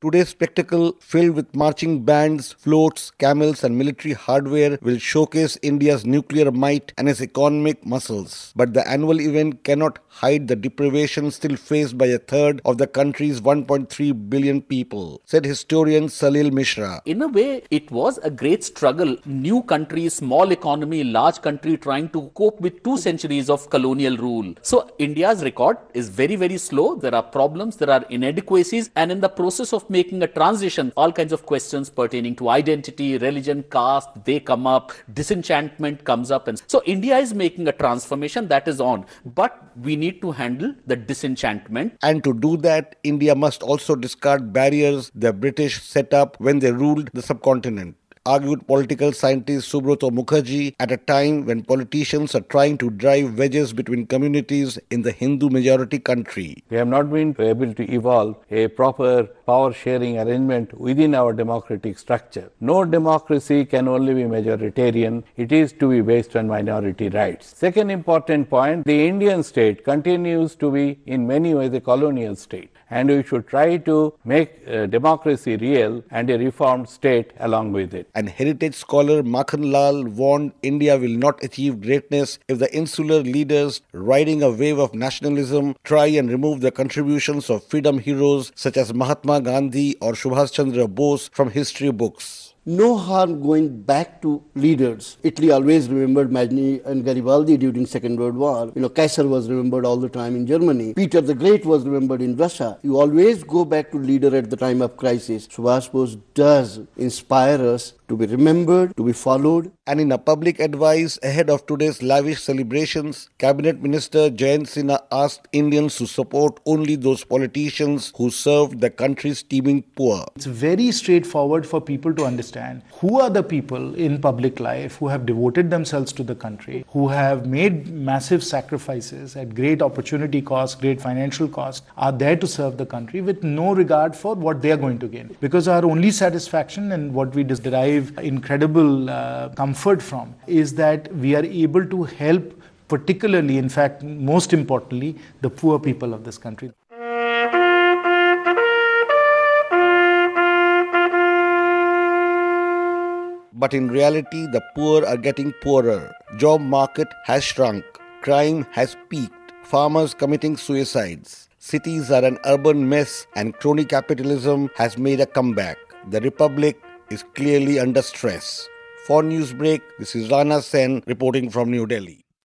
Today's spectacle, filled with marching bands, floats, camels, and military hardware, will showcase India's nuclear might and its economic muscles. But the annual event cannot hide the deprivation still faced by a third of the country's 1.3 billion people, said historian Salil Mishra. In a way, it was a great struggle. New country, small economy, large country trying to cope with two centuries of colonial rule. So India's record is very, very slow. There are problems, there are inadequacies, and in the process of making a transition, all kinds of questions pertaining to identity, religion, caste, they come up, disenchantment comes up. And so India is making a transformation that is on, but we need to handle the disenchantment. And to do that, India must also discard barriers the British set up when they ruled the subcontinent argued political scientist Subrata Mukherjee at a time when politicians are trying to drive wedges between communities in the Hindu majority country. We have not been able to evolve a proper power sharing arrangement within our democratic structure. No democracy can only be majoritarian, it is to be based on minority rights. Second important point the Indian state continues to be in many ways a colonial state and we should try to make uh, democracy real and a reformed state along with it. And heritage scholar Makhan Lal warned India will not achieve greatness if the insular leaders riding a wave of nationalism try and remove the contributions of freedom heroes such as Mahatma Gandhi or Subhash Chandra Bose from history books no harm going back to leaders. Italy always remembered Mazzini and Garibaldi during Second World War. You know, Kaiser was remembered all the time in Germany. Peter the Great was remembered in Russia. You always go back to leader at the time of crisis. Subhash Bose does inspire us to be remembered, to be followed. And in a public advice ahead of today's lavish celebrations, Cabinet Minister Jayant Sinha asked Indians to support only those politicians who served the country's teeming poor. It's very straightforward for people to understand who are the people in public life who have devoted themselves to the country, who have made massive sacrifices at great opportunity cost, great financial cost, are there to serve the country with no regard for what they are going to gain. Because our only satisfaction and what we derive derive incredible uh, comfort from is that we are able to help, particularly, in fact, most importantly, the poor people of this country. But in reality, the poor are getting poorer. Job market has shrunk. Crime has peaked. Farmers committing suicides. Cities are an urban mess and crony capitalism has made a comeback. The Republic is clearly under stress. For Newsbreak, this is Rana Sen reporting from New Delhi.